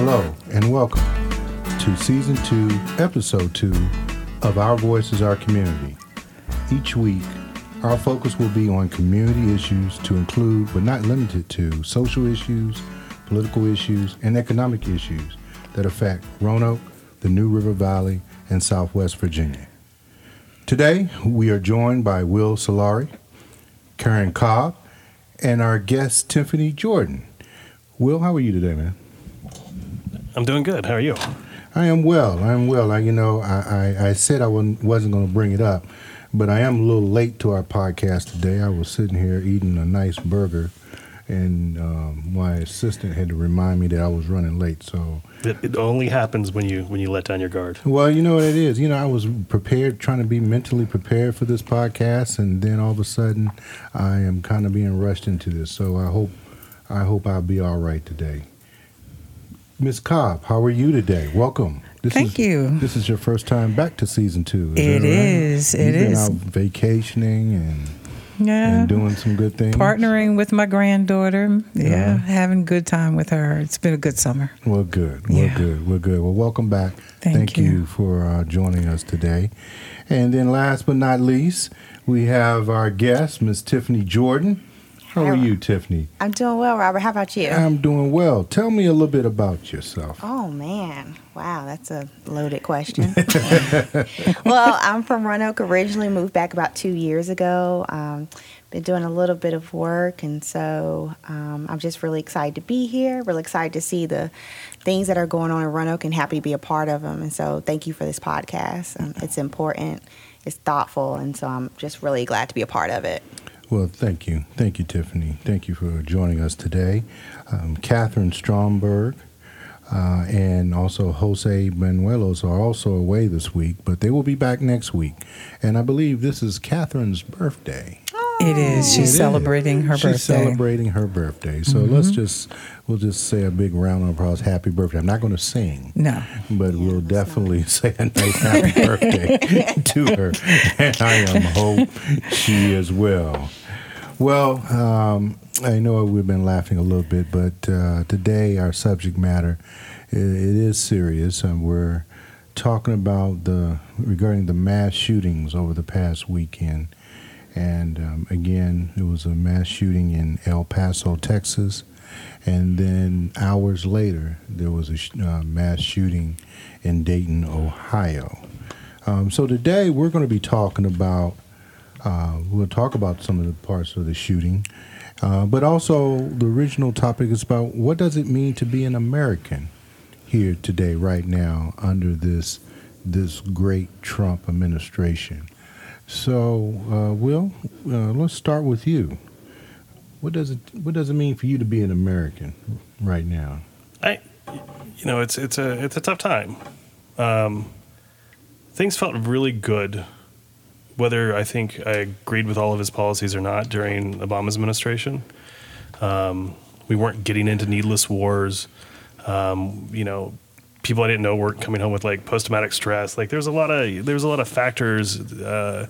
Hello and welcome to Season 2, Episode 2 of Our Voices, Our Community. Each week, our focus will be on community issues to include, but not limited to, social issues, political issues, and economic issues that affect Roanoke, the New River Valley, and Southwest Virginia. Today, we are joined by Will Solari, Karen Cobb, and our guest, Tiffany Jordan. Will, how are you today, man? I'm doing good. How are you? I am well. I am well. I, you know, I, I, I said I wasn't, wasn't going to bring it up, but I am a little late to our podcast today. I was sitting here eating a nice burger, and um, my assistant had to remind me that I was running late. So It, it only happens when you when you let down your guard. Well, you know what it is. You know, I was prepared, trying to be mentally prepared for this podcast, and then all of a sudden, I am kind of being rushed into this. So I hope, I hope I'll be all right today. Miss Cobb, how are you today? Welcome. This Thank is, you. This is your first time back to season two. Is It right? is, it You've been is. out vacationing and Yeah. and doing some good things. Partnering with my granddaughter. Yeah. Yeah. Having a good time with her. It's been a good summer. Well, good. Well, Yeah. good. We're good. Well, welcome back. Thank you. you. for uh, joining us today. And then, last but not least, we have our guest, Miss Tiffany Jordan. How are you, Tiffany? I'm doing well, Robert. How about you? I'm doing well. Tell me a little bit about yourself. oh man, wow, that's a loaded question. well, I'm from Roanoke originally. Moved back about two years ago. Um, been doing a little bit of work, and so um, I'm just really excited to be here. Really excited to see the things that are going on in Roanoke, and happy to be a part of them. And so, thank you for this podcast. Um, it's important. It's thoughtful, and so I'm just really glad to be a part of it. Well, thank you. Thank you, Tiffany. Thank you for joining us today. Um, Catherine Stromberg uh, and also Jose Manuelos are also away this week, but they will be back next week. And I believe this is Catherine's birthday. It is. It She's is. celebrating her She's birthday. Mm-hmm. celebrating her birthday. So let's just we'll just say a big round of applause. Happy birthday! I'm not going to sing, No. but Yeah, we'll that's definitely say a nice happy birthday to her, and I am hope she is well. Well, um, I know we've been laughing a little bit, but uh, today our subject matter i it is serious, and we're talking about the regarding the mass shootings over the past weekend. And um, again, it was a mass shooting in El Paso, Texas. And then hours later, there was a sh- uh, mass shooting in Dayton, Ohio. Um, so today we're going to be talking about, uh, we'll talk about some of the parts of the shooting, uh, but also the original topic is about what does it mean to be an American here today, right now, under this this great Trump administration. So, uh, Will, uh, let's start with you. What does it What does it mean for you to be an American right now? I, you know, it's it's a it's a tough time. Um, things felt really good, whether I think I agreed with all of his policies or not during Obama's administration. Um, we weren't getting into needless wars. Um, you know, people I didn't know weren't coming home with like post traumatic stress. Like there's a lot of there's a lot of factors. Uh,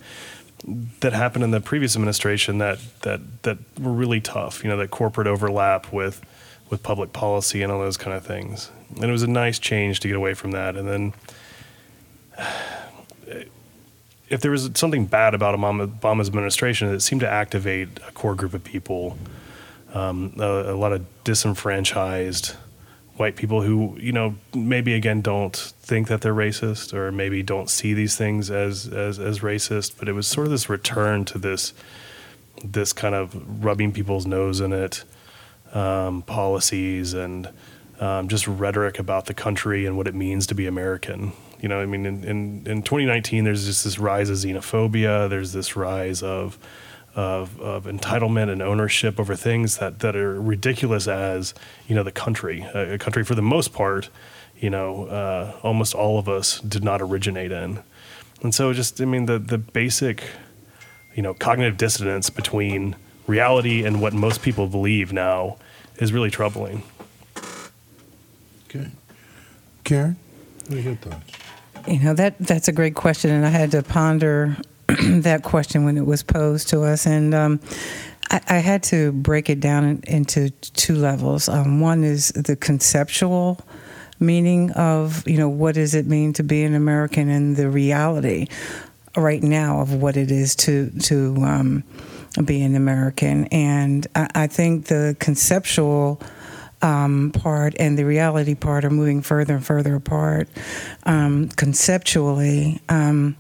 that happened in the previous administration that that that were really tough. You know, that corporate overlap with with public policy and all those kind of things. And it was a nice change to get away from that. And then, if there was something bad about Obama's administration, it seemed to activate a core group of people, um, a, a lot of disenfranchised white people who, you know, maybe again don't think that they're racist or maybe don't see these things as as, as racist. But it was sort of this return to this this kind of rubbing people's nose in it um, policies and um, just rhetoric about the country and what it means to be American. You know, I mean, in, in, in 2019, there's just this rise of xenophobia. There's this rise of of, of entitlement and ownership over things that, that are ridiculous as you know the country, a, a country for the most part, you know, uh, almost all of us did not originate in, and so just I mean the the basic, you know, cognitive dissonance between reality and what most people believe now is really troubling. Okay, Karen, what are your thoughts? You know that that's a great question, and I had to ponder that question when it was posed to us, and um, I, I had to break it down in, into two levels. Um, one is the conceptual meaning of you know what does it mean to be an American and the reality right now of what it is to to um, be an American. And I, I think the conceptual um, part and the reality part are moving further and further apart. Um, conceptually, um,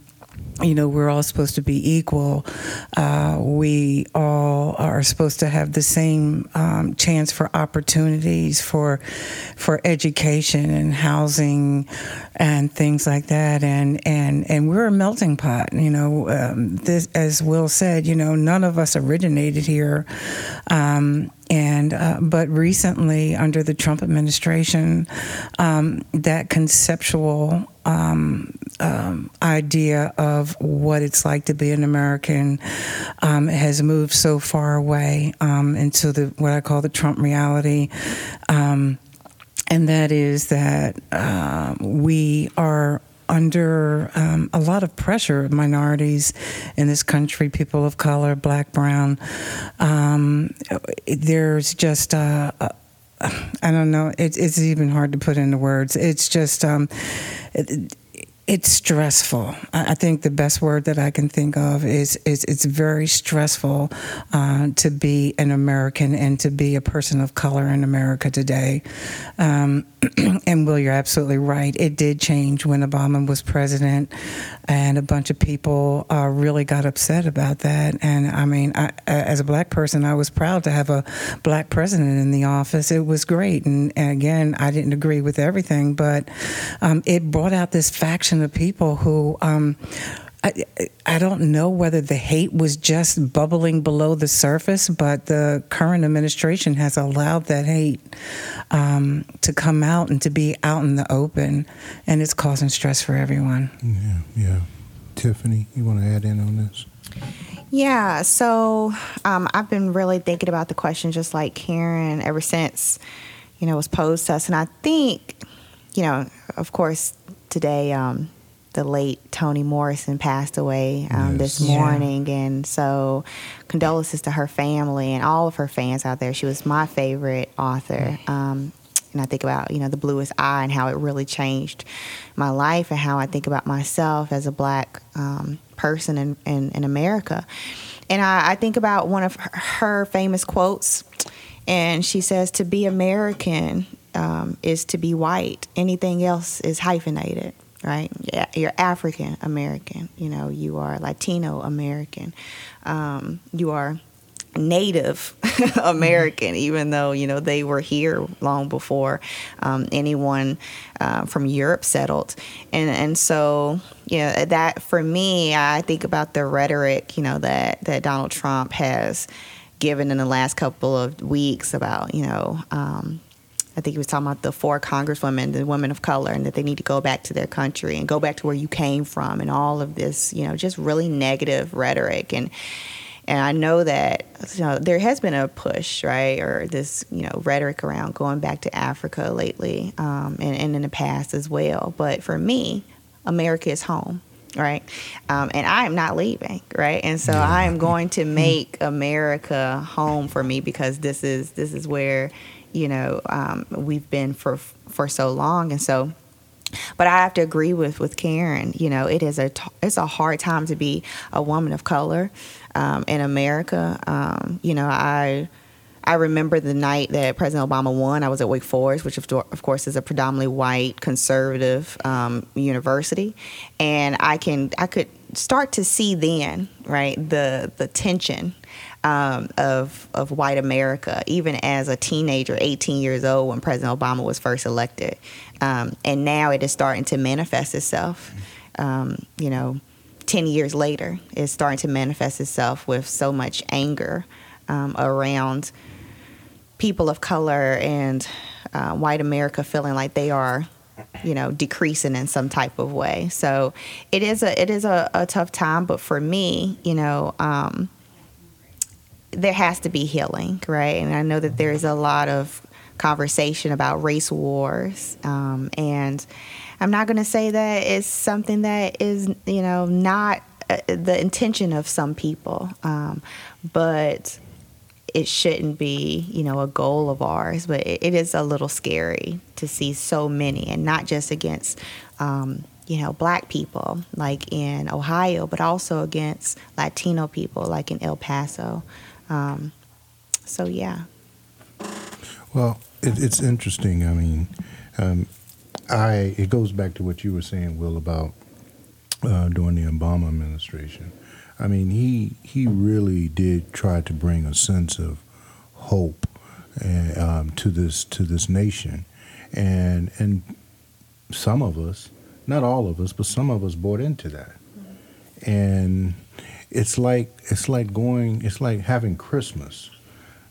you know, we're all supposed to be equal. Uh, we all are supposed to have the same um, chance for opportunities for for education and housing and things like that. And and and we're a melting pot. You know, um, this, as Will said, you know, none of us originated here. Um, and uh, but recently, under the Trump administration, um, that conceptual um, um, idea of what it's like to be an American um, has moved so far away um, into the what I call the Trump reality. Um, and that is that uh, we are under um, a lot of pressure, minorities in this country, people of color, black, brown. Um, there's just, uh, uh, I don't know, it, it's even hard to put into words. It's just, um, it, it's stressful. I think the best word that I can think of is, is it's very stressful uh, to be an American and to be a person of color in America today. Um, and Will, you're absolutely right. It did change when Obama was president, and a bunch of people uh, really got upset about that. And I mean, I, as a black person, I was proud to have a black president in the office. It was great. And, and again, I didn't agree with everything, but um, it brought out this faction of people who. Um, I, I don't know whether the hate was just bubbling below the surface, but the current administration has allowed that hate um, to come out and to be out in the open, and it's causing stress for everyone. Yeah, yeah. Tiffany, you want to add in on this? Yeah, so um, I've been really thinking about the question just like Karen ever since, you know, it was posed to us. And I think, you know, of course, today, um, the late Toni Morrison passed away um, yes. this morning, yeah. and so condolences to her family and all of her fans out there. She was my favorite author. Um, and I think about you know the bluest eye and how it really changed my life and how I think about myself as a black um, person in, in, in, America. And I, I, think about one of her, her, famous quotes, and she says, "To be American um, is to be white. Anything else is hyphenated." right? You're African American. You know, you are Latino American. Um, you are Native American, even though you know they were here long before um, anyone uh, from Europe settled, and and so yeah, that for me, I think about the rhetoric, you know, that that Donald Trump has given in the last couple of weeks about you know um, I think he was talking about the four congresswomen, the women of color, and that they need to go back to their country and go back to where you came from, and all of this, you know, just really negative rhetoric. And and I know that you know there has been a push, right, or this you know rhetoric around going back to Africa lately, um, and, and in the past as well. But for me, America is home right? Um, and I am not leaving, right? And so I am going to make America home for me because this is this is where you know um, we've been for for so long, and so. But I have to agree with with Karen. You know, it is a t- it's a hard time to be a woman of color um, in America. Um, you know, I I remember the night that President Obama won. I was at Wake Forest, which of, of course is a predominantly white conservative um, university, and I can I could start to see then right the the tension um, of of white America, even as a teenager, 18 years old, when President Obama was first elected, um, and now it is starting to manifest itself. Um, you know, 10 years later, it's starting to manifest itself with so much anger um, around people of color and uh, white America feeling like they are you know decreasing in some type of way so it is a it is a, a tough time but for me you know um, there has to be healing, right? And I know that there's a lot of conversation about race wars, um, and I'm not going to say that it's something that is, you know, not uh, the intention of some people, um, but it shouldn't be, you know, a goal of ours, but it, it is a little scary to see so many, and not just against, um, you know, black people like in Ohio, but also against Latino people like in El Paso. Um, so yeah. Well, it, it's interesting. I mean, um, I it goes back to what you were saying, Will, about uh, during the Obama administration. I mean, he he really did try to bring a sense of hope uh, um, to this to this nation, and and some of us, not all of us, but some of us bought into that, and it's like it's like going, it's like having Christmas.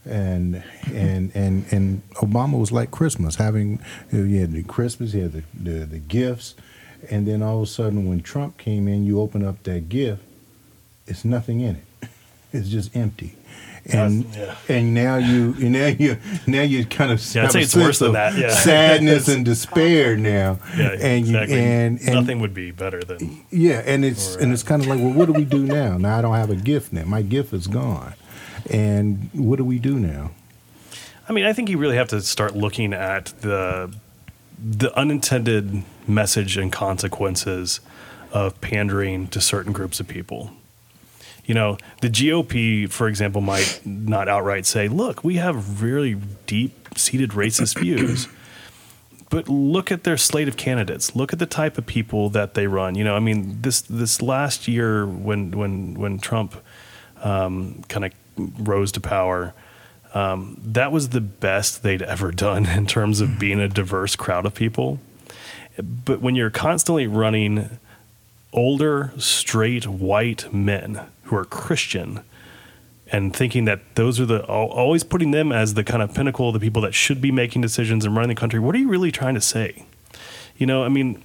And and and and Obama was like Christmas, having you had the Christmas, had the, the, the gifts, and then all of a sudden when Trump came in, you open up that gift, it's nothing in it, it's just empty. And yeah. and now you now you now you kind of Yeah, I'd have say a it's worse sense than of that, yeah. sadness and despair now. Yeah, and you, exactly. and, and Nothing would be better than yeah, and it's and uh, it's kind of like, well, what do we do now? Now I don't have a gift now. My gift is gone, and what do we do now? I mean, I think you really have to start looking at the the unintended message and consequences of pandering to certain groups of people. You know, the GOP, for example, might not outright say, "Look, we have really deep-seated racist views." But look at their slate of candidates. Look at the type of people that they run. You know, I mean, this this last year when when when Trump um, kind of rose to power, um, that was the best they'd ever done in terms of being a diverse crowd of people. But when you're constantly running older, straight, white men who are Christian and thinking that those are the always putting them as the kind of pinnacle of the people that should be making decisions and running the country, what are you really trying to say? You know, I mean,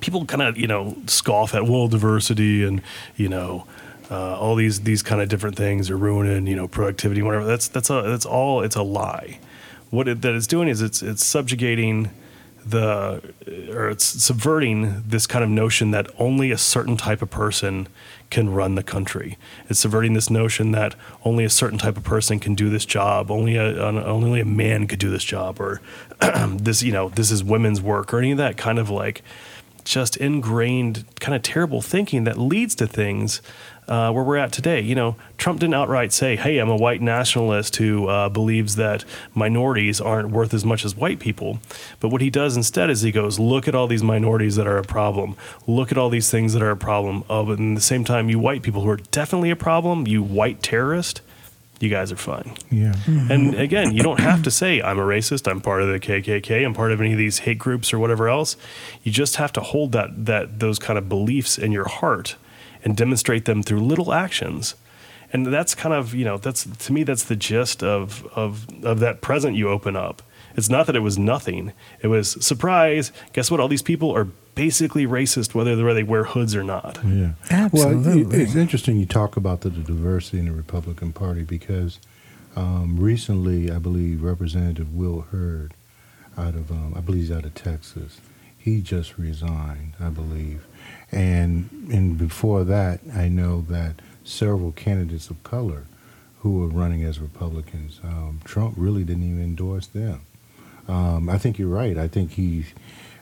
people kind of you know scoff at well diversity and you know uh, all these these kind of different things are ruining you know productivity whatever. That's that's a that's all it's a lie. What it, that it's doing is it's it's subjugating the or it's subverting this kind of notion that only a certain type of person can run the country. It's subverting this notion that only a certain type of person can do this job. Only a only a man could do this job, or this you know this is women's work, or any of that kind of like just ingrained kind of terrible thinking that leads to things uh, where we're at today. You know, Trump didn't outright say, "Hey, I'm a white nationalist who uh, believes that minorities aren't worth as much as white people." But what he does instead is he goes, "Look at all these minorities that are a problem. Look at all these things that are a problem." Oh, but in the same time, you white people who are definitely a problem, you white terrorist, you guys are fine. Yeah. And again, you don't have to say I'm a racist. I'm part of the KKK. I'm part of any of these hate groups or whatever else. You just have to hold that that those kind of beliefs in your heart and demonstrate them through little actions. And that's kind of you know that's to me that's the gist of of of that present you open up. It's not that it was nothing. It was surprise. Guess what? All these people are basically racist, whether they they wear hoods or not. Yeah. Well, Absolutely. it, it's interesting you talk about the, the diversity in the Republican Party because um, recently, I believe Representative Will Hurd, out of um, I believe he's out of Texas, he just resigned, I believe, and and before that, I know that several candidates of color who were running as Republicans, um, Trump really didn't even endorse them. Um, I think you're right. I think he,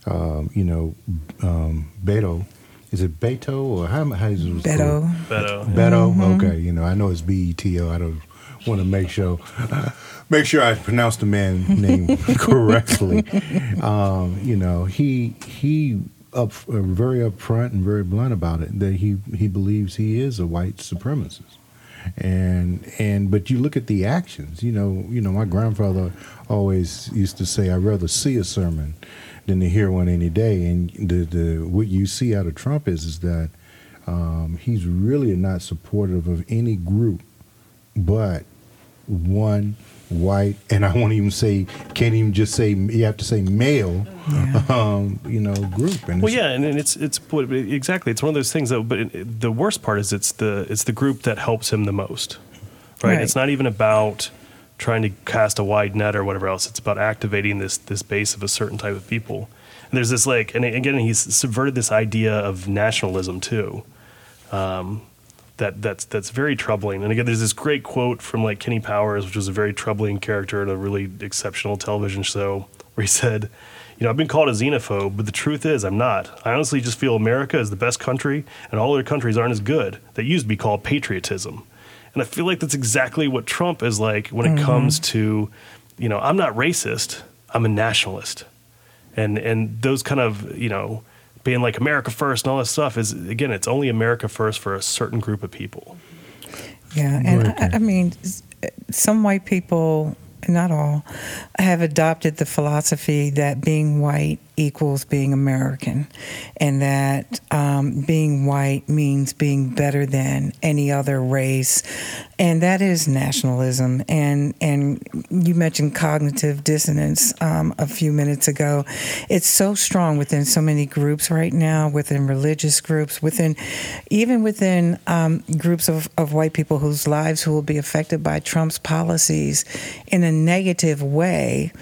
um, you know, um, Beto, is it Beto or how, how is it? Beto. But uh, Beto. Okay, you know, I know it's B E T O. I don't want to make sure make sure I pronounce the man name correctly. Um, you know, he he up uh, very upfront and very blunt about it that he he believes he is a white supremacist. And and but you look at the actions. You know, you know, my grandfather always used to say, "I'd rather see a sermon than to hear one any day." And the the what you see out of Trump is is that um, he's really not supportive of any group but one white, and I won't even say, can't even just say, you have to say male, um, you know, group. And Well, yeah, and, and it's it's what- exactly. It's one of those things that. But it, the worst part is it's the it's the group that helps him the most, right? Right. It's not even about trying to cast a wide net or whatever else. It's about activating this this base of a certain type of people. And there's this like, and again, he's subverted this idea of nationalism too. Um, that that's that's very troubling. And again, there's this great quote from like Kenny Powers, which was a very troubling character in a really exceptional television show, where he said, "You know, I've been called a xenophobe, but the truth is, I'm not. I honestly just feel America is the best country, and all other countries aren't as good. That used to be called patriotism." And I feel like that's exactly what Trump is like when it mm-hmm. comes to, you know, I'm not racist. I'm a nationalist, and and those kind of you know being like America first and all this stuff is again, it's only America first for a certain group of people. Yeah, and Right. I, I mean, some white people, not all, have adopted the philosophy that being white equals being American, and that um, being white means being better than any other race, and that is nationalism. And and you mentioned cognitive dissonance um, a few minutes ago. It's so strong within so many groups right now, within religious groups, within even within um, groups of, of white people whose lives who will be affected by Trump's policies in a negative way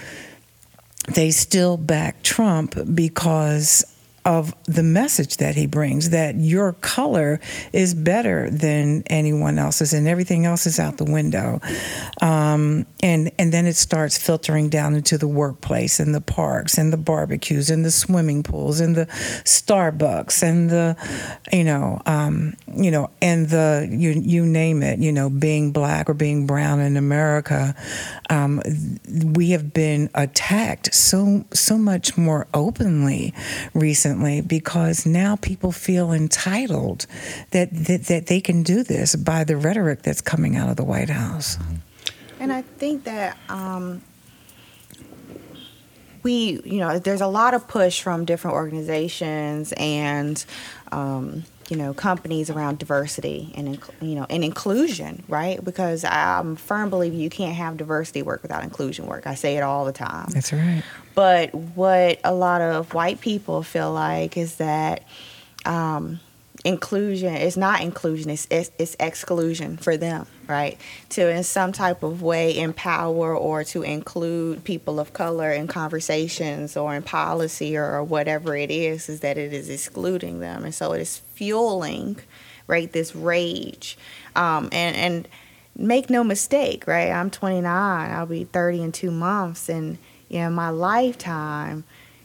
they still back Trump because of the message that he brings that your color is better than anyone else's and everything else is out the window. Um, and and then it starts filtering down into the workplace and the parks and the barbecues and the swimming pools and the Starbucks and the you know um, you know and the you you name it you know being black or being brown in America um, we have been attacked so so much more openly recently because now people feel entitled that that, that they can do this by the rhetoric that's coming out of the White House. And I think that um, we, you know, there's a lot of push from different organizations and, um, you know, companies around diversity and you know and inclusion, right? Because I'm a firm believer you can't have diversity work without inclusion work. I say it all the time. That's right. But what a lot of white people feel like is that um, inclusion is not inclusion; it's, it's it's exclusion for them, right? To in some type of way empower or to include people of color in conversations or in policy or, whatever it is, is that it is excluding them, and so it is fueling, right, this rage, um, and and make no mistake, right? I'm 29. I'll be 30 in two months, and know, my lifetime,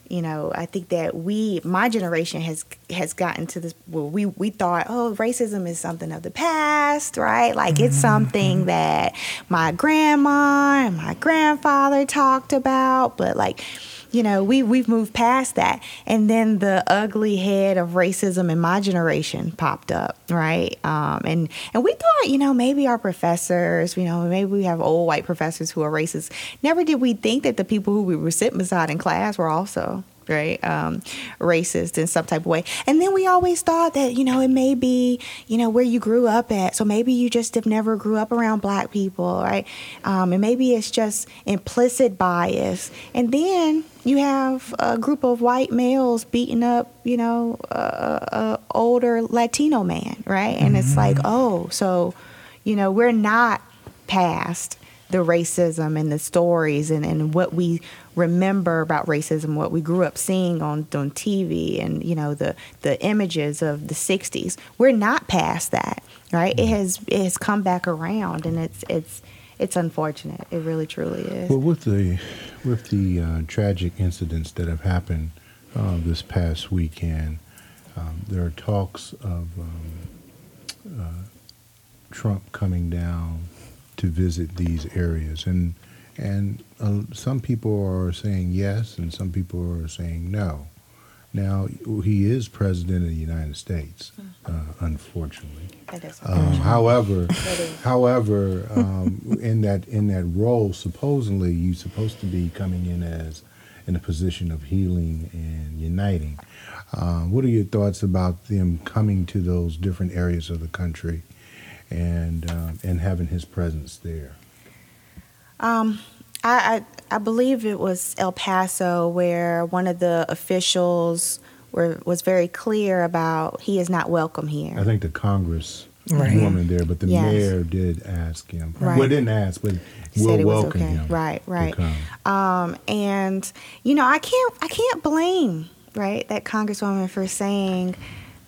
you know, I think that we, my generation, has has gotten to this where we we thought, oh, racism is something of the past, right? Like it's mm-hmm. something mm-hmm. that my grandma and my grandfather talked about, but like you know we we've moved past that. And then the ugly head of racism in my generation popped up right? Um, and and we thought you know maybe our professors you know maybe we have old white professors who are racist. Never did we think that the people who we were sitting beside in class were also right um, racist in some type of way. And then we always thought that you know it may be you know where you grew up at. So maybe you just have never grew up around black people right? Um, and maybe it's just implicit bias. And then you have a group of white males beating up you know a, a older latino man right? And it's like oh so you know we're not past the racism and the stories and, and what we remember about racism, what we grew up seeing on, on TV and, you know, the, the images of the 60s. We're not past that, right? It has it has come back around and it's it's it's unfortunate. It really truly is. Well, with the with the uh, tragic incidents that have happened uh, this past weekend, um, there are talks of um, uh, Trump coming down to visit these areas, and and uh, some people are saying yes, and some people are saying no. Now he is president of the United States, uh, unfortunately. That is Um, however, That is. however, um, in that in that role, supposedly you're supposed to be coming in as in a position of healing and uniting. Um, what are your thoughts about them coming to those different areas of the country and um, and having his presence there? Um, I, I I believe it was El Paso where one of the officials were was very clear about he is not welcome here. I think the Congress Right. woman there, but the Yes. mayor did ask him. Right. Well, didn't ask, but Said will it was welcome okay. him. Right, right. Um, and you know, I can't I can't blame right that congresswoman for saying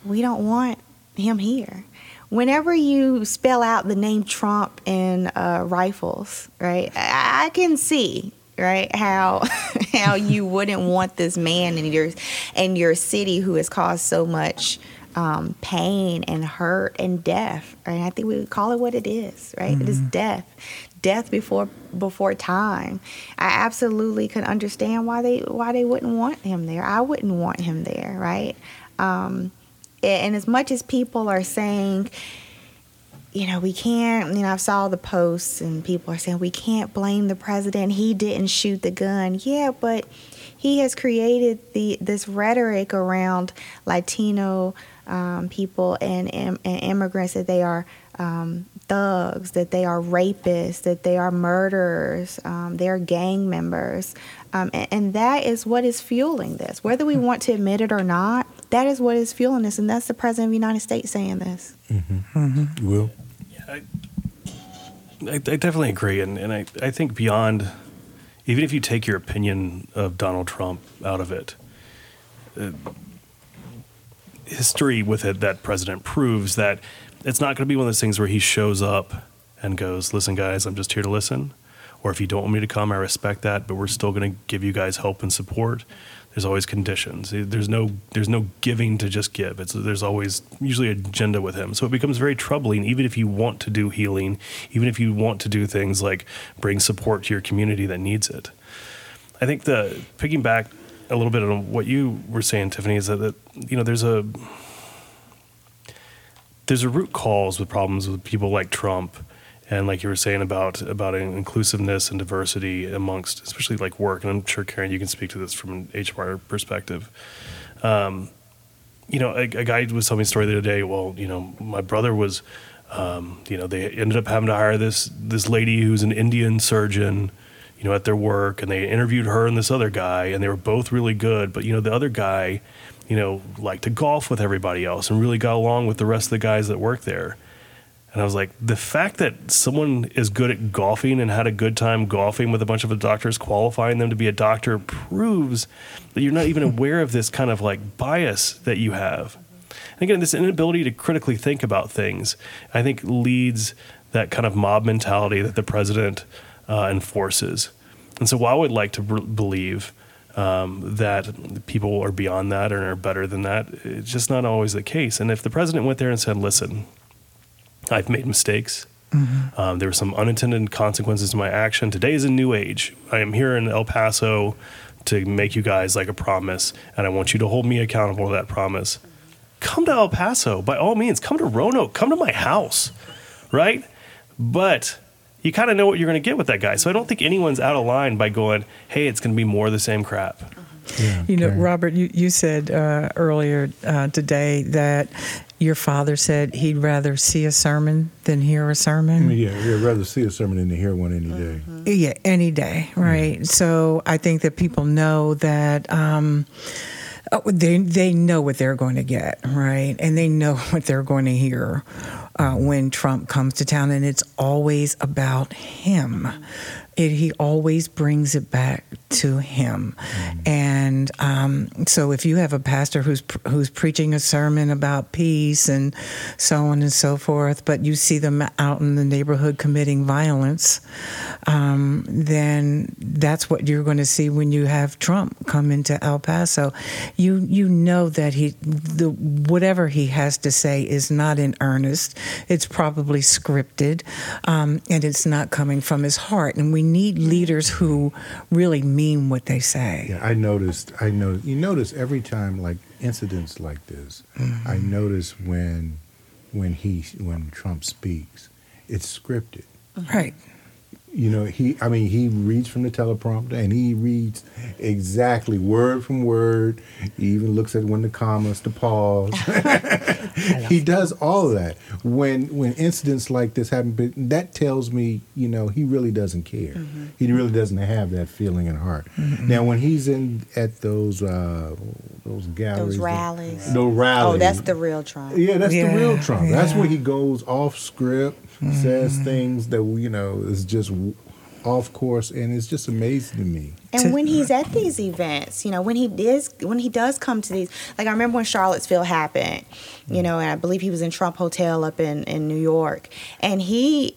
we don't want him here. Whenever you spell out the name Trump in uh, rifles, right? I, I can see right how how you wouldn't want this man in your in your city who has caused so much um, pain and hurt and death. Right? I think we would call it what it is. Right? It is death, death before before time. I absolutely could understand why they why they wouldn't want him there. I wouldn't want him there. Right? Um, and as much as people are saying you know, we can't, you know, I saw the posts and people are saying we can't blame the president. He didn't shoot the gun. Yeah, but he has created the this rhetoric around Latino um, people and, and, immigrants that they are um, thugs, that they are rapists, that they are murderers, um, they are gang members. Um, and, and, that is what is fueling this. Whether we want to admit it or not, that is what is fueling this. And that's the President of the United States saying this. Mm-hmm. Mm-hmm. Will? I, I, definitely agree, and, and I, I think beyond, even if you take your opinion of Donald Trump out of it, uh, history with it that president proves that it's not going to be one of those things where he shows up and goes, "Listen, guys, I'm just here to listen," or if you don't want me to come, I respect that, but we're still going to give you guys help and support there's always conditions. There's no there's no giving to just give. It's there's always usually agenda with him. So it becomes very troubling, even if you want to do healing, even if you want to do things like bring support to your community that needs it. I think the picking back a little bit on what you were saying, Tiffany, is that, that you know there's a there's a root cause with problems with people like Trump and like you were saying about about inclusiveness and diversity amongst especially like work and i'm sure karen you can speak to this from an hr perspective. Um, you know a, a, guy was telling me a story the other day well you know my brother was um, you know they ended up having to hire this this lady who's an indian surgeon you know at their work and they interviewed her and this other guy and they were both really good but you know the other guy you know liked to golf with everybody else and really got along with the rest of the guys that worked there and I was like, the fact that someone is good at golfing and had a good time golfing with a bunch of doctors qualifying them to be a doctor proves that you're not even aware of this kind of like bias that you have. And again, this inability to critically think about things, I think, leads that kind of mob mentality that the president uh, enforces. And so, while I would like to b- believe um, that people are beyond that or are better than that, it's just not always the case. And if the president went there and said, listen, I've made mistakes. Mm-hmm. Um, there were some unintended consequences to my action. Today is a new age. I am here in El Paso to make you guys like a promise, and I want you to hold me accountable to that promise. Come to El Paso, by all means. Come to Roanoke. Come to my house, right? But you kind of know what you're going to get with that guy. So I don't think anyone's out of line by going, "Hey, it's going to be more of the same crap." Yeah, you know, Robert, you, you said uh, earlier uh, today that your father said he'd rather see a sermon than hear a sermon. Yeah, he'd rather see a sermon than to hear one any day. Mm-hmm. Yeah, any day, right? So I think that people know that. Um, oh, they they know what they're going to get, right? And they know what they're going to hear uh, when Trump comes to town, and it's always about him. It, he always brings it back to him. Mm. And um, so, if you have a pastor who's who's preaching a sermon about peace and so on and so forth, but you see them out in the neighborhood committing violence, um, then that's what you're going to see when you have Trump come into El Paso. You you know that he the whatever he has to say is not in earnest. It's probably scripted, um, and it's not coming from his heart. And we need leaders who really mean what they say. Yeah, I noticed. I know. You notice every time, like incidents like this, mm-hmm. I notice when when he when Trump speaks, it's scripted. Right you know he i mean he reads from the teleprompter and he reads exactly word from word. He even looks at when the commas the pause. He does all of that. When when incidents like this happen but that tells me you know he really doesn't care. Mm-hmm. he really doesn't have that feeling in heart. Mm-hmm. now when he's in at those uh those galleries those rallies. Those rallies. Oh that's the real trump yeah that's yeah. the real trump yeah. that's when he goes off script mm-hmm. says things that you know is just off course, and it's just amazing to me. And when he's at these events, you know, when he is when he does come to these, like I remember when Charlottesville happened, you know, and I believe he was in Trump Hotel up in in New York, and he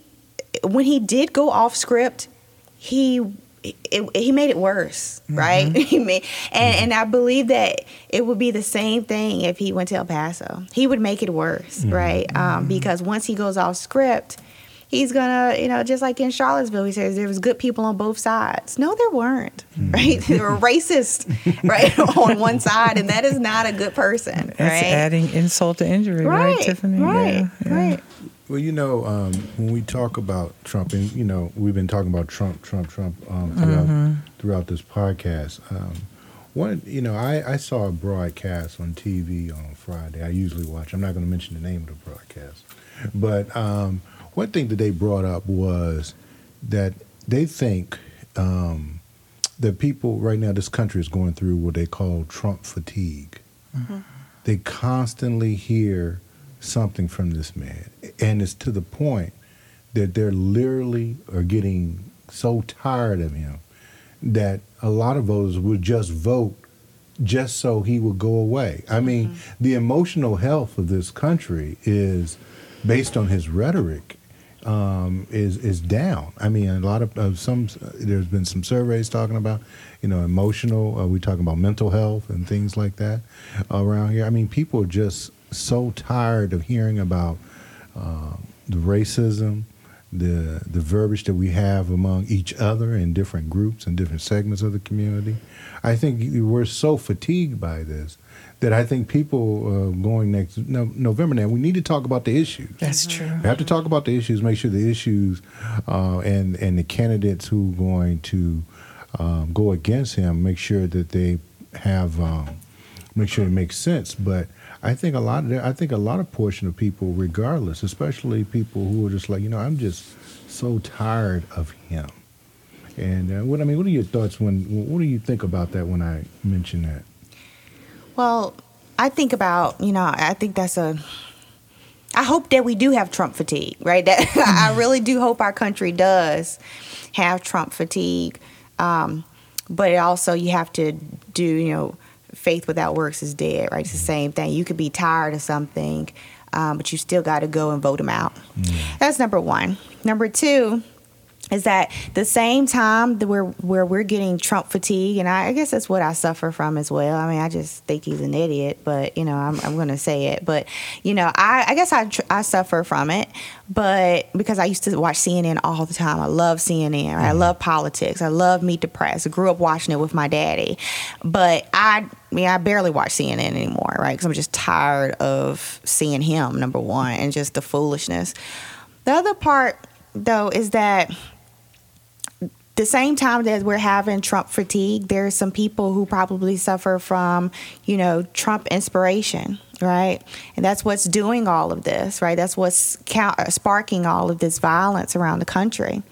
when he did go off script, he it, he made it worse, mm-hmm. right? he made, and and I believe that it would be the same thing if he went to El Paso. He would make it worse, mm-hmm. right? Um, mm-hmm. because once he goes off script, he's gonna, you know, just like in Charlottesville, he says there was good people on both sides. No, there weren't, right? There were racist, right, on one side, and that is not a good person, That's right? adding insult to injury, right, right, Tiffany? right, Yeah, yeah. right. Well, you know, um, when we talk about Trump, and you know, we've been talking about Trump, Trump, Trump um, throughout throughout this podcast. Um, one, you know, I, I saw a broadcast on TV on Friday. I usually watch. I'm not going to mention the name of the broadcast, but um, one thing that they brought up was that they think um, that people right now, this country is going through what they call Trump fatigue. They constantly hear something from this man, and it's to the point that they're literally are getting so tired of him that a lot of voters would just vote just so he would go away. I mean, the emotional health of this country is based on his rhetoric um, is is down. I mean, a lot of, of some there's been some surveys talking about you know emotional. Uh, we talking about mental health and things like that around here. I mean, people are just so tired of hearing about uh, the racism, the the verbiage that we have among each other in different groups and different segments of the community. I think we're so fatigued by this that I think people uh, going next no, November now we need to talk about the issues. That's true. We have to talk about the issues. Make sure the issues uh, and and the candidates who are going to um, go against him make sure that they have um, make sure it makes sense. But I think a lot of I think a lot of portion of people, regardless, especially people who are just like you know I'm just so tired of him. And uh, what I mean, what are your thoughts when? What do you think about that when I mention that? Well, I think about, you know, I think that's a. I hope that we do have Trump fatigue, right? That I really do hope our country does have Trump fatigue. Um, but also, you have to do, you know, faith without works is dead, right? It's the mm. same thing. You could be tired of something, um, but you still got to go and vote him out. Mm. That's number one. Number two, is that the same time that we're where we're getting Trump fatigue, and I, I guess that's what I suffer from as well. I mean, I just think he's an idiot, but you know, I'm, I'm going to say it. But you know, I, I guess I tr- I suffer from it, but because I used to watch CNN all the time, I love CNN. Right? I mm. love politics. I love Meet the Press. I grew up watching it with my daddy, but I. I mean, I barely watch CNN anymore, right? Because I'm just tired of seeing him, number one, and just the foolishness. The other part, though, is that the same time that we're having Trump fatigue, there's some people who probably suffer from, you know, Trump inspiration, right? And that's what's doing all of this, right? That's what's sparking all of this violence around the country.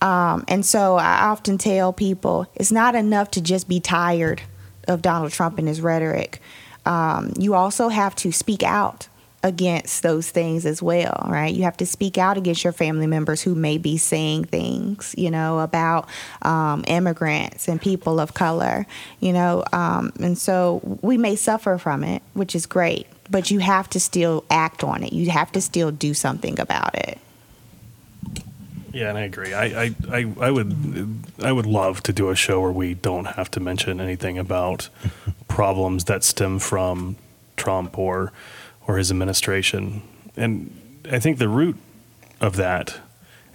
Um, and so I often tell people it's not enough to just be tired of Donald Trump and his rhetoric. Um, you also have to speak out against those things as well, right? You have to speak out against your family members who may be saying things, you know, about um, immigrants and people of color, you know, um, and so we may suffer from it, which is great, but you have to still act on it. You have to still do something about it. Yeah, and I agree. I, I, I, I would I would love to do a show where we don't have to mention anything about problems that stem from Trump or or his administration. And I think the root of that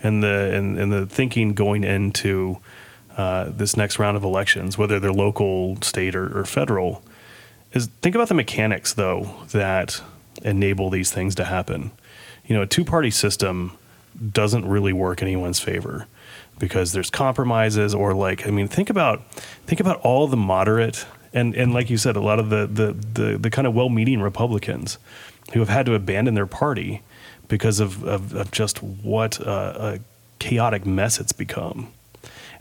and the and, and the thinking going into uh, this next round of elections, whether they're local, state, or, or federal, is think about the mechanics though that enable these things to happen. You know, a two party system doesn't really work anyone's favor because there's compromises or like I mean think about think about all the moderate and and like you said a lot of the the the, the kind of well-meaning Republicans who have had to abandon their party because of of, of just what uh, a chaotic mess it's become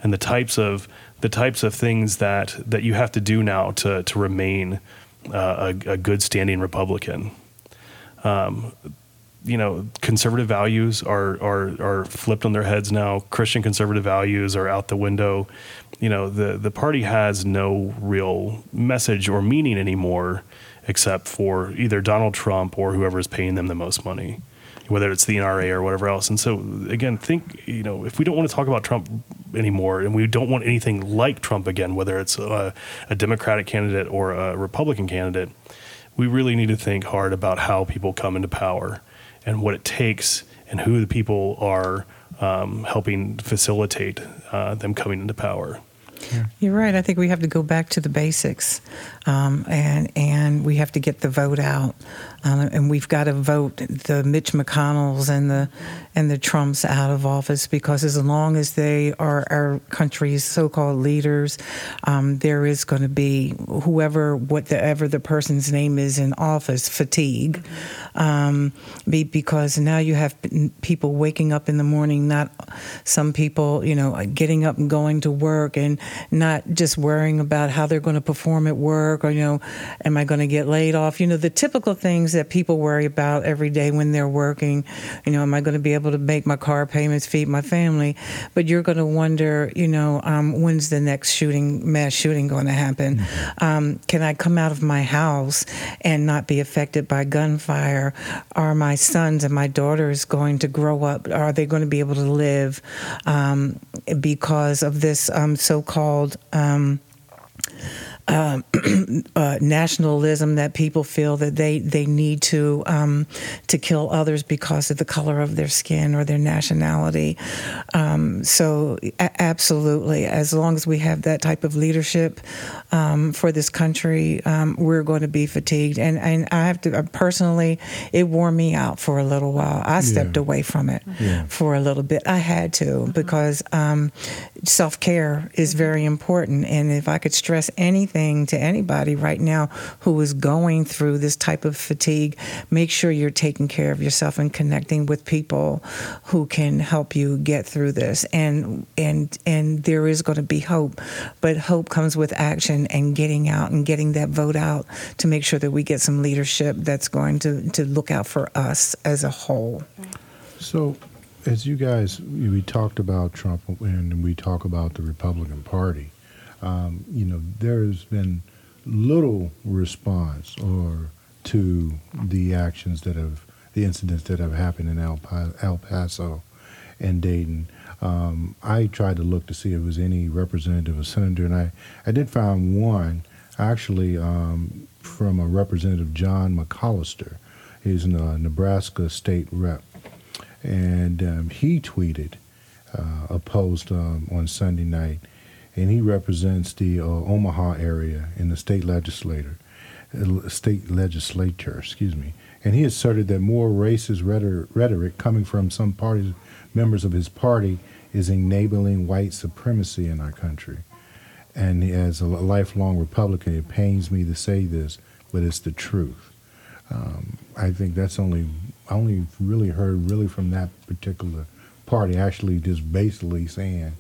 and the types of the types of things that that you have to do now to to remain uh, a, a good standing Republican. Um, you know, conservative values are, are are flipped on their heads now. Christian conservative values are out the window. You know, the the party has no real message or meaning anymore, except for either Donald Trump or whoever is paying them the most money, whether it's the NRA or whatever else. And so, again, think you know, if we don't want to talk about Trump anymore, and we don't want anything like Trump again, whether it's a, a Democratic candidate or a Republican candidate, we really need to think hard about how people come into power and what it takes and who the people are um, helping facilitate uh, them coming into power. You're right. I think we have to go back to the basics, um, and and we have to get the vote out, um, and we've got to vote the Mitch McConnells and the and the Trumps out of office because as long as they are our country's so-called leaders, um, there is going to be whoever whatever the person's name is in office fatigue, um, because now you have people waking up in the morning, not some people you know getting up and going to work and not just worrying about how they're going to perform at work or, you know, am I going to get laid off? You know, the typical things that people worry about every day when they're working. You know, am I going to be able to make my car payments, feed my family? But you're going to wonder, you know, um, when's the next shooting, mass shooting going to happen? Mm-hmm. Um, can I come out of my house and not be affected by gunfire? Are my sons and my daughters going to grow up? Are they going to be able to live um, because of this um, so called called um, uh, uh, nationalism that people feel that they, they need to um, to kill others because of the color of their skin or their nationality. Um, so a- absolutely, as long as we have that type of leadership um, for this country, um, we're going to be fatigued. And and I have to uh, personally, it wore me out for a little while. I stepped yeah. away from it yeah. for a little bit. I had to mm-hmm. because um, self care is very important. And if I could stress anything to anybody right now who is going through this type of fatigue, make sure you're taking care of yourself and connecting with people who can help you get through this. And and and there is going to be hope, but hope comes with action and getting out and getting that vote out to make sure that we get some leadership that's going to to look out for us as a whole. So as you guys we talked about Trump and we talk about the Republican Party um, you know, there's been little response or to the actions that have, the incidents that have happened in El, pa- El Paso and Dayton. Um, I tried to look to see if there was any representative or senator, and I, I did find one actually um, from a representative, John McCollister. He's a Nebraska state rep. And um, he tweeted uh, a post um, on Sunday night and he represents the uh, Omaha area in the state legislature, uh, state legislature, excuse me. And he asserted that more racist rhetoric coming from some parties, members of his party, is enabling white supremacy in our country. And as a lifelong Republican, it pains me to say this, but it's the truth. Um, I think that's only I only really heard really from that particular party actually just basically saying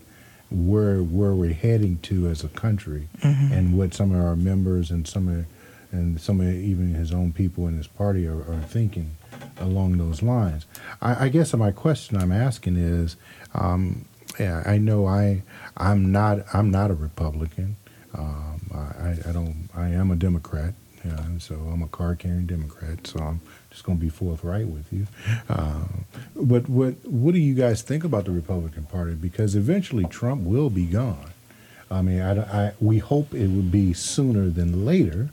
where where we're heading to as a country, mm-hmm. and what some of our members and some of and some of even his own people in his party are, are thinking along those lines. I, I, guess my question I'm asking is, um, yeah, I know I I'm not I'm not a Republican. Um, I, I don't I am a Democrat. Yeah, so I'm a card carrying Democrat. So I'm just going to be forthright with you. Uh, but what what do you guys think about the Republican Party? Because eventually Trump will be gone. I mean, I, I, we hope it would be sooner than later,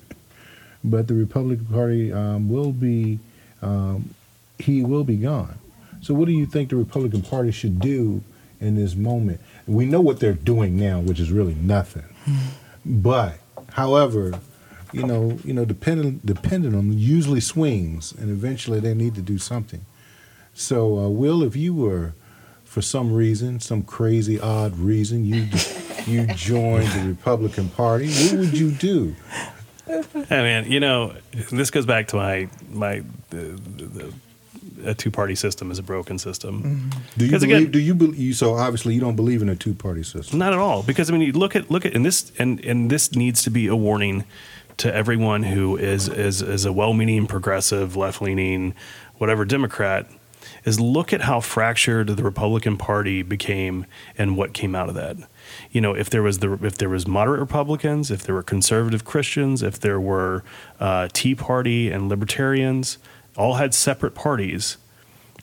but the Republican Party um, will be um, he will be gone. So, what do you think the Republican Party should do in this moment? We know what they're doing now, which is really nothing. But, however, you know, you know, depending the pendulum usually swings, and eventually they need to do something. So, uh, Will, if you were, for some reason, some crazy odd reason, you you joined the Republican Party, what would you do? I mean, you know, this goes back to my my the, the, a two party system is a broken system. Mm-hmm. Do you believe? Again, do you believe? So obviously, you don't believe in a two party system. Not at all, because I mean, you look at look at and this and and this needs to be a warning to everyone who is is is a well-meaning, progressive, left-leaning, whatever Democrat, is look at how fractured the Republican Party became and what came out of that. You know, if there was the if there was moderate Republicans, if there were conservative Christians, if there were uh, Tea Party and Libertarians, all had separate parties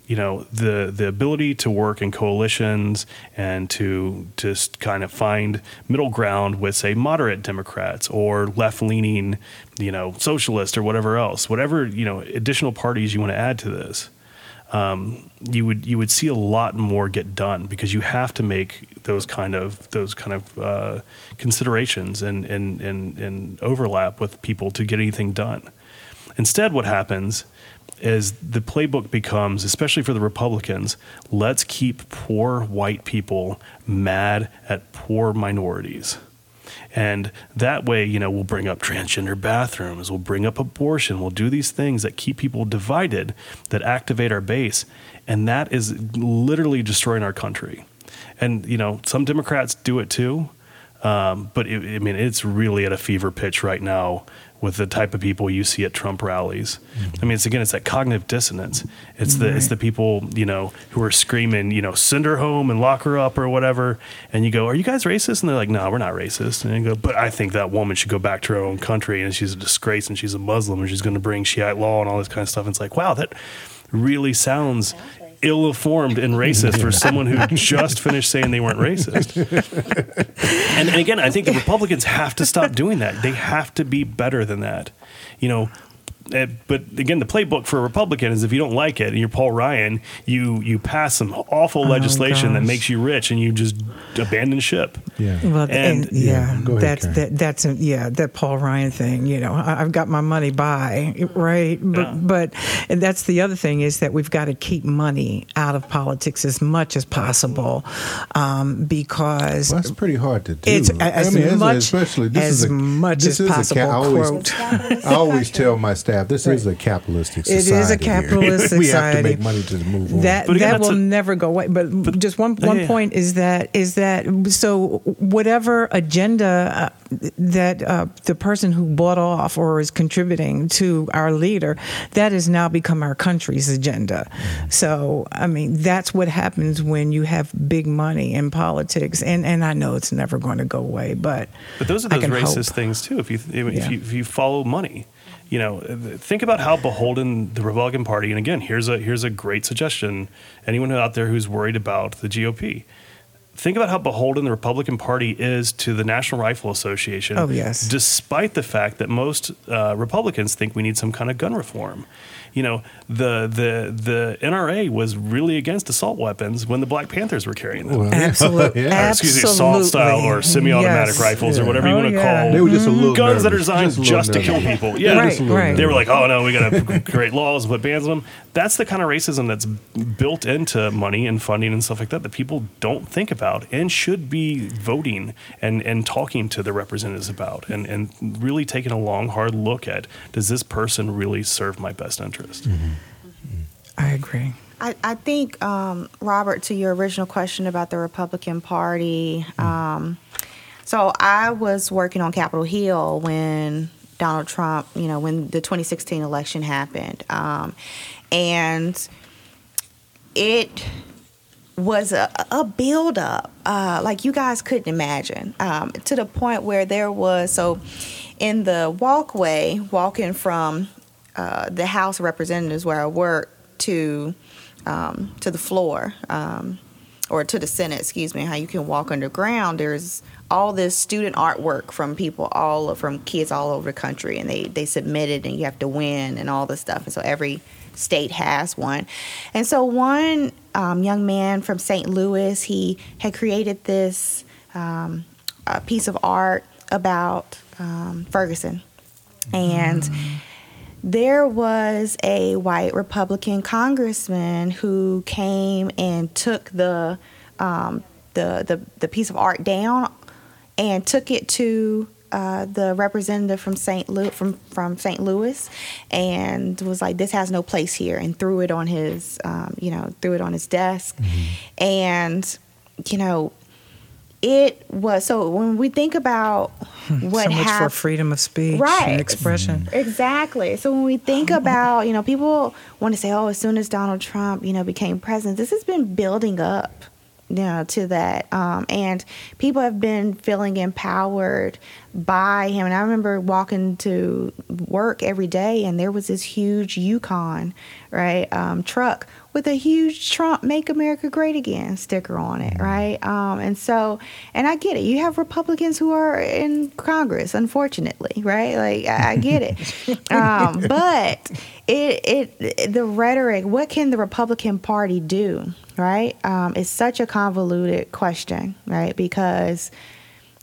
you know the the ability to work in coalitions and to just kind of find middle ground with say moderate Democrats or left leaning you know socialists or whatever else whatever you know additional parties you want to add to this um, you would you would see a lot more get done because you have to make those kind of those kind of uh, considerations and, and and and overlap with people to get anything done. Instead what happens is the playbook becomes, especially for the Republicans, let's keep poor white people mad at poor minorities. And that way, you know, we'll bring up transgender bathrooms, we'll bring up abortion, we'll do these things that keep people divided, that activate our base. And that is literally destroying our country. And, you know, some Democrats do it too. Um, but it, I mean, it's really at a fever pitch right now with the type of people you see at Trump rallies. Mm-hmm. I mean, it's again, it's that cognitive dissonance. It's the right. it's the people you know who are screaming, you know, send her home and lock her up or whatever. And you go, are you guys racist? And they're like, no, we're not racist. And you go, but I think that woman should go back to her own country and she's a disgrace and she's a Muslim and she's going to bring Shiite law and all this kind of stuff. And it's like, wow, that really sounds ill-informed and racist for someone who just finished saying they weren't racist. and, and again, I think the Republicans have to stop doing that. They have to be better than that. You know, but again, the playbook for a Republican is if you don't like it and you're Paul Ryan, you you pass some awful oh, legislation gosh. that makes you rich and you just abandon ship. Yeah. Well, and, and yeah, yeah that's ahead, that, that's a, yeah that Paul Ryan thing. You know, I, have got my money by right, but yeah. but and that's the other thing is that we've got to keep money out of politics as much as possible um, because well, that's pretty hard to do. It's as I mean, much especially this as is a, much as possible. A, I always, I always tell my staff staff. This right. is a capitalistic society. It is a capitalist society. we have to make money to move on. That again, that will a, never go away. But, but just one one yeah. point is that is that so whatever agenda uh, that uh, the person who bought off or is contributing to our leader, that has now become our country's agenda. Mm-hmm. So I mean, that's what happens when you have big money in politics. And and I know it's never going to go away, but but those are those racist hope. things too. If you if, yeah. you if you follow money you know, think about how beholden the Republican Party. And again, here's a here's a great suggestion. Anyone out there who's worried about the GOP, think about how beholden the Republican Party is to the National Rifle Association. Oh yes, despite the fact that most uh, Republicans think we need some kind of gun reform you know, the the the NRA was really against assault weapons when the Black Panthers were carrying them. Well, Absolutely. yeah. Excuse me, assault style or semi-automatic yes. rifles yeah. or whatever you oh, want to yeah. call. They were just a little guns nervous. that are designed just, just to kill people. Yeah, right, right. They were like, oh no, we got to create laws, put bans on them. That's the kind of racism that's built into money and funding and stuff like that that people don't think about and should be voting and and talking to the representatives about and and really taking a long hard look at does this person really serve my best interest interest. Mm-hmm. I agree. I, I think, um, Robert, to your original question about the Republican Party. Mm. Um, so I was working on Capitol Hill when Donald Trump, you know, when the 2016 election happened. Um, and it was a, a buildup, uh, like you guys couldn't imagine, um, to the point where there was, so in the walkway, walking from uh, the House of Representatives where I work to um, to the floor um, or to the Senate, excuse me, how you can walk underground. There's all this student artwork from people all from kids all over the country, and they they submitted, and you have to win and all this stuff. And so every state has one. And so one um, young man from St. Louis, he had created this um, piece of art about um, Ferguson, and. Mm there was a white Republican congressman who came and took the um, the, the the piece of art down and took it to uh, the representative from St. Louis from from St. Louis, and was like, "This has no place here," and threw it on his um, you know threw it on his desk, mm-hmm. and you know it was so when we think about what so much hap- for freedom of speech Right. and expression. Exactly. So when we think about, you know, people want to say, oh, as soon as Donald Trump, you know, became president, this has been building up, you know, to that. Um, and people have been feeling empowered by him. And I remember walking to work every day, and there was this huge Yukon, right, um, truck with a huge Trump "Make America Great Again" sticker on it, right? Um, and so, and I get it. You have Republicans who are in Congress, unfortunately, right? Like I, I get it, um, but it, it the rhetoric. What can the Republican Party do, right? Um, it's such a convoluted question, right? Because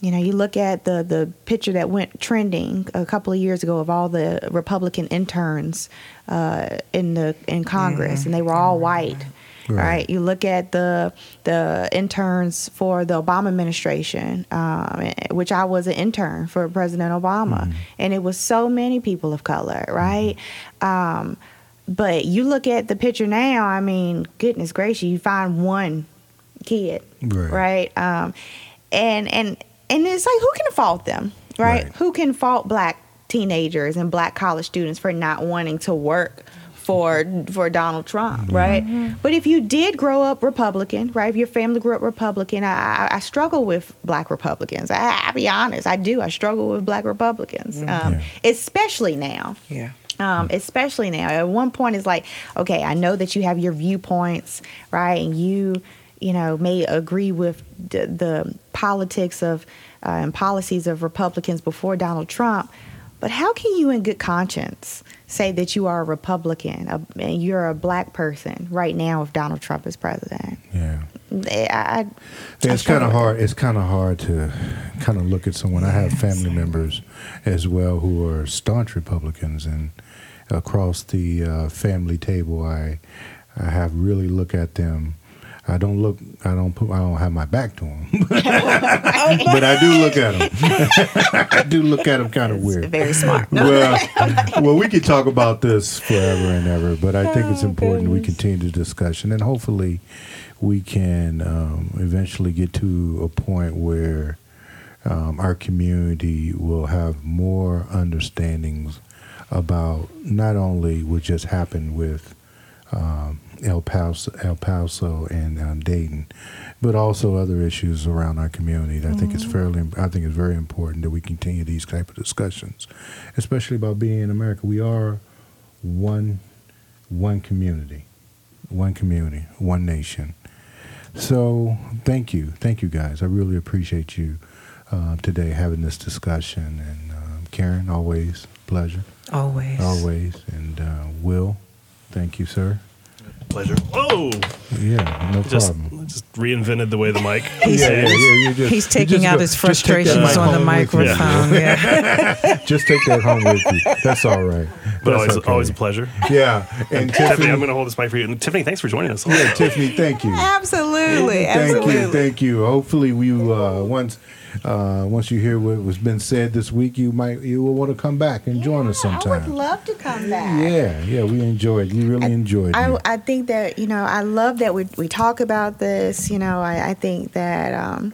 you know, you look at the the picture that went trending a couple of years ago of all the Republican interns uh, in the in Congress, and they were all white. Right. Right. You look at the the interns for the Obama administration, um, which I was an intern for President Obama, and it was so many people of color, right? Um, but you look at the picture now. I mean, goodness gracious, you find one kid, Right. right? Um, and and and it's like who can fault them, right? Right. Who can fault black teenagers and black college students for not wanting to work for for Donald Trump, right? But if you did grow up Republican, right? If your family grew up Republican, I, I, I struggle with black Republicans. I, I be honest, I do. I struggle with black Republicans, um, Yeah. especially now Yeah. um, especially now. At one point, it's like, okay, I know that you have your viewpoints, right, and you, you know, may agree with the, the politics of uh, and policies of Republicans before Donald Trump, but how can you, in good conscience, say that you are a Republican a, and you're a black person right now if Donald Trump is president? Yeah. I, I, I It's kind of hard. It's kind of hard to kind of look at someone. I have family members as well who are staunch Republicans, and across the uh, family table, I I have really look at them. I don't look. I don't put. I don't have my back to them, but I do look at them. I do look at them kind of weird. very smart. well, well, we could talk about this forever and ever, but I think it's Oh, important we continue the discussion, and hopefully, we can um, eventually get to a point where um, our community will have more understandings about not only what just happened with um, El Paso, El Paso, and um, Dayton, but also other issues around our community. I think it's fairly, I think it's very important that we continue these type of discussions, especially about being in America. We are one, one community, one community, one nation. So thank you, thank you guys. I really appreciate you uh, today having this discussion. And um, Karen, always pleasure, Always. always. And uh, Will, thank you, sir. Pleasure. Oh, Yeah, no Just problem. just reinvented the way the mic. Yeah, yeah, yeah. You just, He's you taking just out go- his just take that frustrations on the home with you. microphone. Yeah. Just take that home with you. That's all right. But That's always, okay. always a pleasure. Yeah, and Tiffany, Tiffany, I'm going to hold this mic for you. And Tiffany, thanks for joining us. yeah, Tiffany, thank you. Absolutely, Thank absolutely. you, thank you. Hopefully, we uh, once uh, once you hear what was been said this week, you might you will want to come back and join us sometime. I would love to come back. Yeah, yeah, we enjoyed. It. We really enjoyed. I. I think that you know I love that we we talk about this. You know, I, I think that um,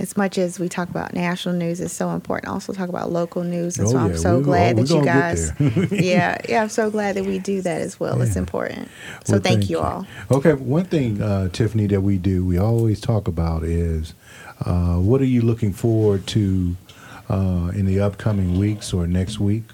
as much as we talk about national news, it's so important. Also talk about local news, and Oh, so I'm yeah, so we- glad oh, that you guys. yeah, yeah, I'm so glad that we do that as well. It's important. So Well, thank, you all. Okay, one thing, uh, Tiffany, that we do, we always talk about is what are you looking forward to uh, in the upcoming weeks or next week?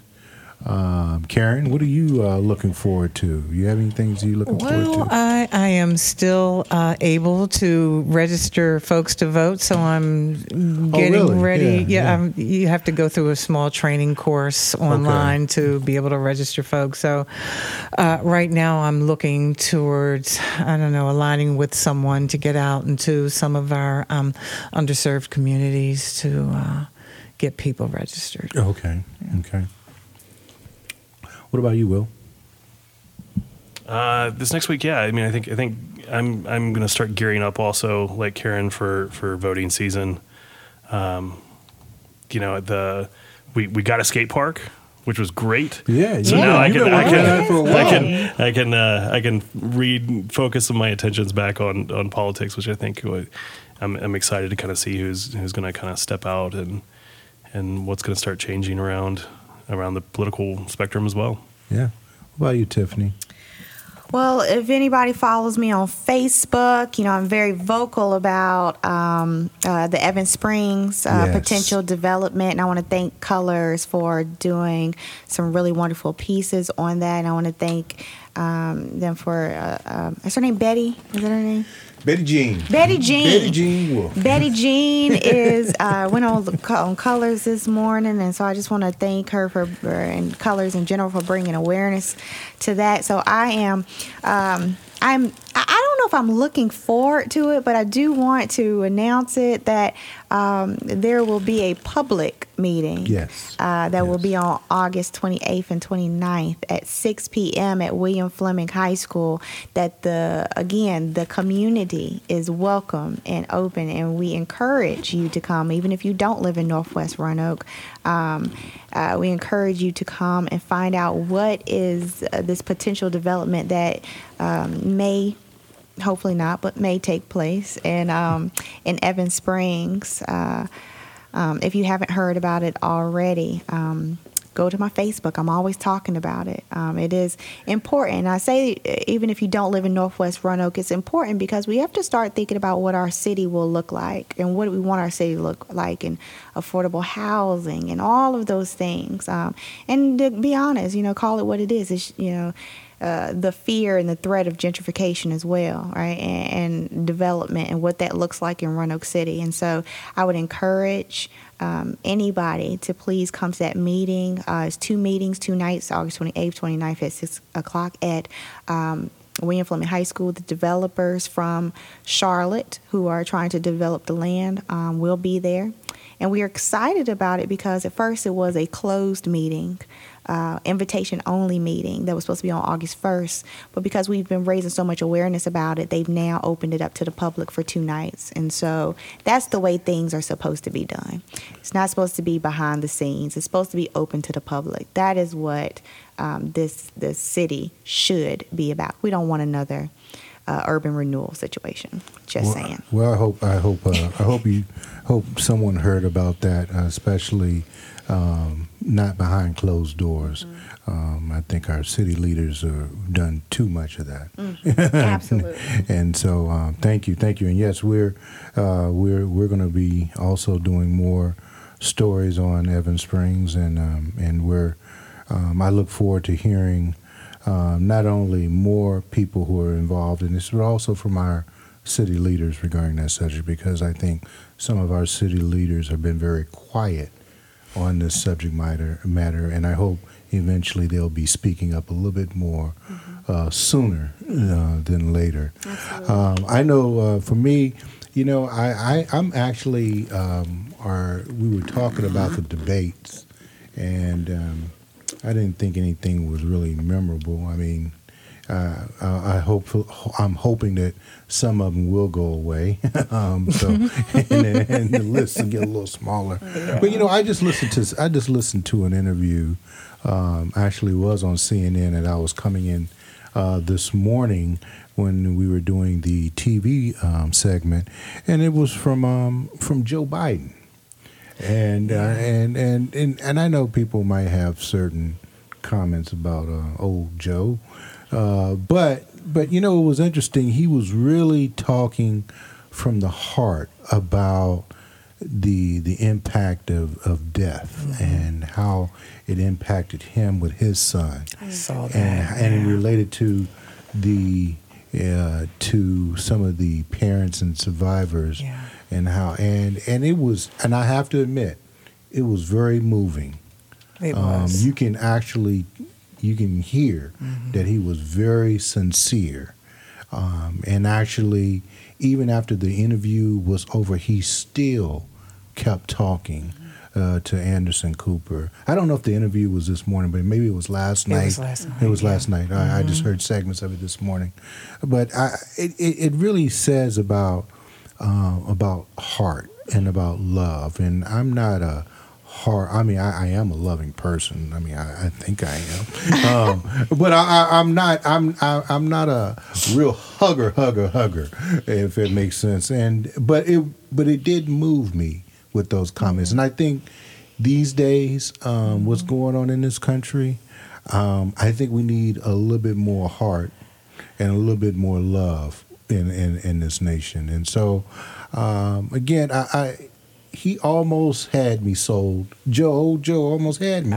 Um, Karen, what are you uh, looking forward to? You have any things you looking Well, forward to? I, I am still uh, able to register folks to vote, so I'm getting Oh, really? ready. Yeah, Yeah, yeah. You have to go through a small training course online to be able to register folks. So uh, right now, I'm looking towards I don't know aligning with someone to get out into some of our um, underserved communities to uh, get people registered. okay, okay. What about you, Will? Uh, this next week, yeah. I mean, I think I think I'm I'm going to start gearing up also, like Karen, for for voting season. Um, you know, the we we got a skate park which was great. Yeah, So yeah, now I can, I can, on it for a I can, I can, uh, I can read, focus my attentions back on, on politics, which I think would- I'm, I'm excited to kind of see who's, who's going to kind of step out and, and what's going to start changing around, around the political spectrum as well. Yeah. What about you, Tiffany? Well, if anybody follows me on Facebook, you know, I'm very vocal about um, uh, the Evan Springs uh, Yes. potential development. And I want to thank Colors for doing some really wonderful pieces on that. And I want to thank um, them for, uh, um, is her name Betty? Is that her name? Betty Jean. Betty Jean. Betty Jean Wolf. Betty Jean is uh, went on on Colors this morning, and so I just want to thank her for for- and Colors in general for bringing awareness to that. So I am. Um, I'm. I I don't know if I'm looking forward to it, but I do want to announce it that um, there will be a public meeting. Yes. Uh, that will be on August 28th and 29th at 6 p.m. at William Fleming High School. That the again the community is welcome and open, and we encourage you to come, even if you don't live in Northwest Roanoke. Um, uh, we encourage you to come and find out what is uh, this potential development that um, may hopefully not, but may take place in um, in Evan Springs. Uh, um, if you haven't heard about it already, um, go to my Facebook. I'm always talking about it. Um, it is important. I say even if you don't live in Northwest Roanoke, it's important because we have to start thinking about what our city will look like and what we want our city to look like and affordable housing and all of those things. Um, and to be honest, you know, call it what it is. It's, you know, uh, the fear and the threat of gentrification as well, right? And, and development and what that looks like in Roanoke City. And so I would encourage um, anybody to please come to that meeting. Uh, it's two meetings, two nights, August 28th, 29th at 6 o'clock at um, William Fleming High School. The developers from Charlotte who are trying to develop the land um, will be there. And we are excited about it because at first it was a closed meeting, uh, invitation only meeting that was supposed to be on August 1st. But because we've been raising so much awareness about it, they've now opened it up to the public for two nights. And so that's the way things are supposed to be done. It's not supposed to be behind the scenes, it's supposed to be open to the public. That is what um, this, this city should be about. We don't want another. Uh, urban renewal situation. Just well, saying. Well, I hope I hope uh, I hope you hope someone heard about that, uh, especially um, not behind closed doors. Mm-hmm. Um, I think our city leaders have done too much of that. Mm-hmm. Absolutely. and so, um, thank you, thank you. And yes, we're uh, we're we're going to be also doing more stories on Evan Springs, and um, and we're um, I look forward to hearing um, not only more people who are involved in this, but also from our city leaders regarding that subject, because I think some of our city leaders have been very quiet on this subject matter, matter and I hope eventually they'll be speaking up a little bit more uh, sooner uh, than later. Um, I know uh, for me, you know, I, I I'm actually um, are we were talking about the debates, and um, I didn't think anything was really memorable. I mean, uh, I hope I'm hoping that some of them will go away. um, so and, and the list will get a little smaller. But you know, I just listened to I just listened to an interview. Um, actually, was on CNN, and I was coming in uh, this morning when we were doing the TV um, segment, and it was from um, from Joe Biden. And, uh, and and and and I know people might have certain comments about uh, old Joe, uh, but but you know it was interesting. He was really talking from the heart about the the impact of, of death and how it impacted him with his son I saw that. and and related to the uh, to some of the parents and survivors Yeah. and how and and it was and I have to admit it was very moving. It Um, was. you can actually you can hear that he was very sincere, um, and actually even after the interview was over, he still kept talking. Uh, to Anderson Cooper. I don't know if the interview was this morning, but maybe it was last night. It was last night, It was yeah. last night. I, I just heard segments of it this morning, but I, it, it it really says about uh, about heart and about love. And I'm not a heart. I mean, I, I am a loving person. I mean, I, I think I am, um, but I, I, I'm not. I'm I, I'm not a real hugger, hugger, hugger, if it makes sense. And but it but it did move me with those comments, and I think these days, um, what's going on in this country, um, I think we need a little bit more heart and a little bit more love in in, in this nation. And so, um, again, I, I he almost had me sold. Joe, old Joe, almost had me.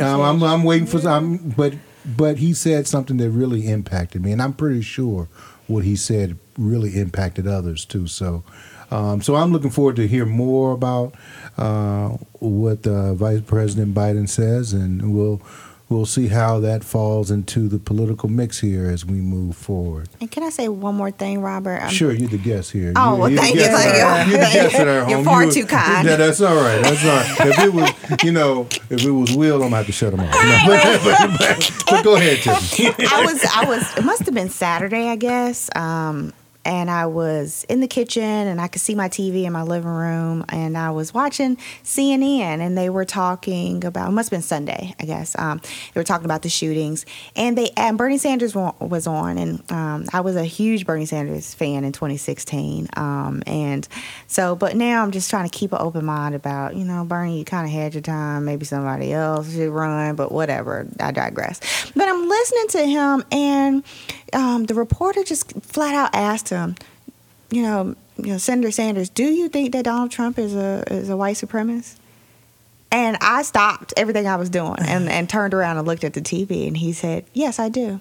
Um, I'm, I'm waiting for some, but but he said something that really impacted me, and I'm pretty sure what he said really impacted others too. So, um, so I'm looking forward to hear more about uh, what uh, Vice President Biden says, and we'll we'll see how that falls into the political mix here as we move forward. And can I say one more thing, Robert? I'm- Sure, you're the guest here. Oh, well, the thank you, thank you. You're the guest at our home. You're far You- too kind. Yeah, that's all right. That's all right. If it was, you know, if it was Will, I'm gonna have to shut him off. No, but, but, but, but go ahead, Tiffany. I was, I was. It must have been Saturday, I guess. Um, and I was in the kitchen, and I could see my TV in my living room, and I was watching CNN, and they were talking about. It must have been Sunday, I guess. Um, they were talking about the shootings, and they and Bernie Sanders was on, and um, I was a huge Bernie Sanders fan in 2016. Um, and so, but now I'm just trying to keep an open mind about, you know, Bernie, you kind of had your time. Maybe somebody else should run, but whatever. I digress. But I'm listening to him, and um, the reporter just flat out asked him, Um, you know, you know, Senator Sanders, do you think that Donald Trump is a is a white supremacist? And I stopped everything I was doing and, and turned around and looked at the TV, and he said, "Yes, I do."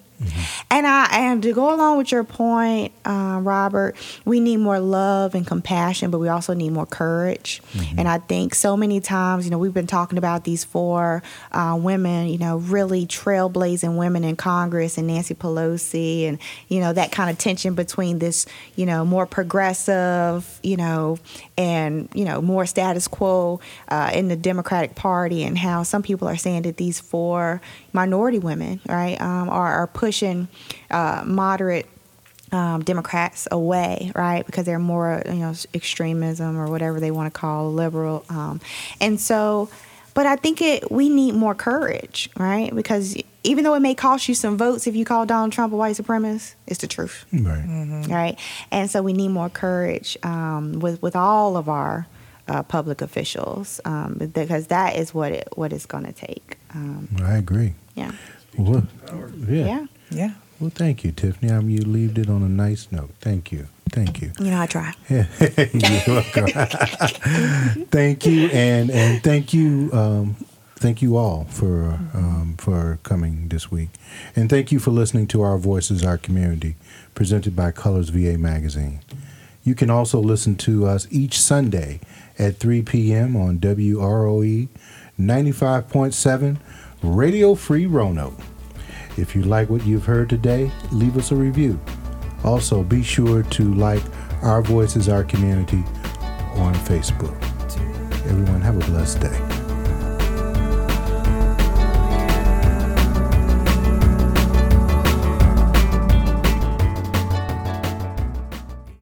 And I and to go along with your point, uh, Robert, we need more love and compassion, but we also need more courage. And I think so many times, you know, we've been talking about these four uh, women, you know, really trailblazing women in Congress, and Nancy Pelosi, and you know that kind of tension between this, you know, more progressive, you know, and you know more status quo uh, in the Democratic Party, and how some people are saying that these four minority women, right, um, are, are pushing uh, moderate um, Democrats away, right, because they're more, you know, extremism or whatever they want to call liberal, um, and so. But I think it we need more courage, right? Because even though it may cost you some votes if you call Donald Trump a white supremacist, it's the truth Right. right? And so we need more courage um, with with all of our uh, public officials um, because that is what it what it's going to take. Um, I agree. yeah, Well, yeah. yeah. Yeah. Well, thank you, Tiffany. Um, you leaved it on a nice note. Thank you. Thank you. You know, I try. You're welcome. thank you, and and thank you, um, thank you all for um, for coming this week, and thank you for listening to our voices, our community, presented by Colors VA magazine. You can also listen to us each Sunday at 3 p.m. on WROE 95.7 Radio Free Roanoke. If you like what you've heard today, leave us a review. Also, be sure to like Our Voices, Our Community on Facebook. Everyone, have a blessed day.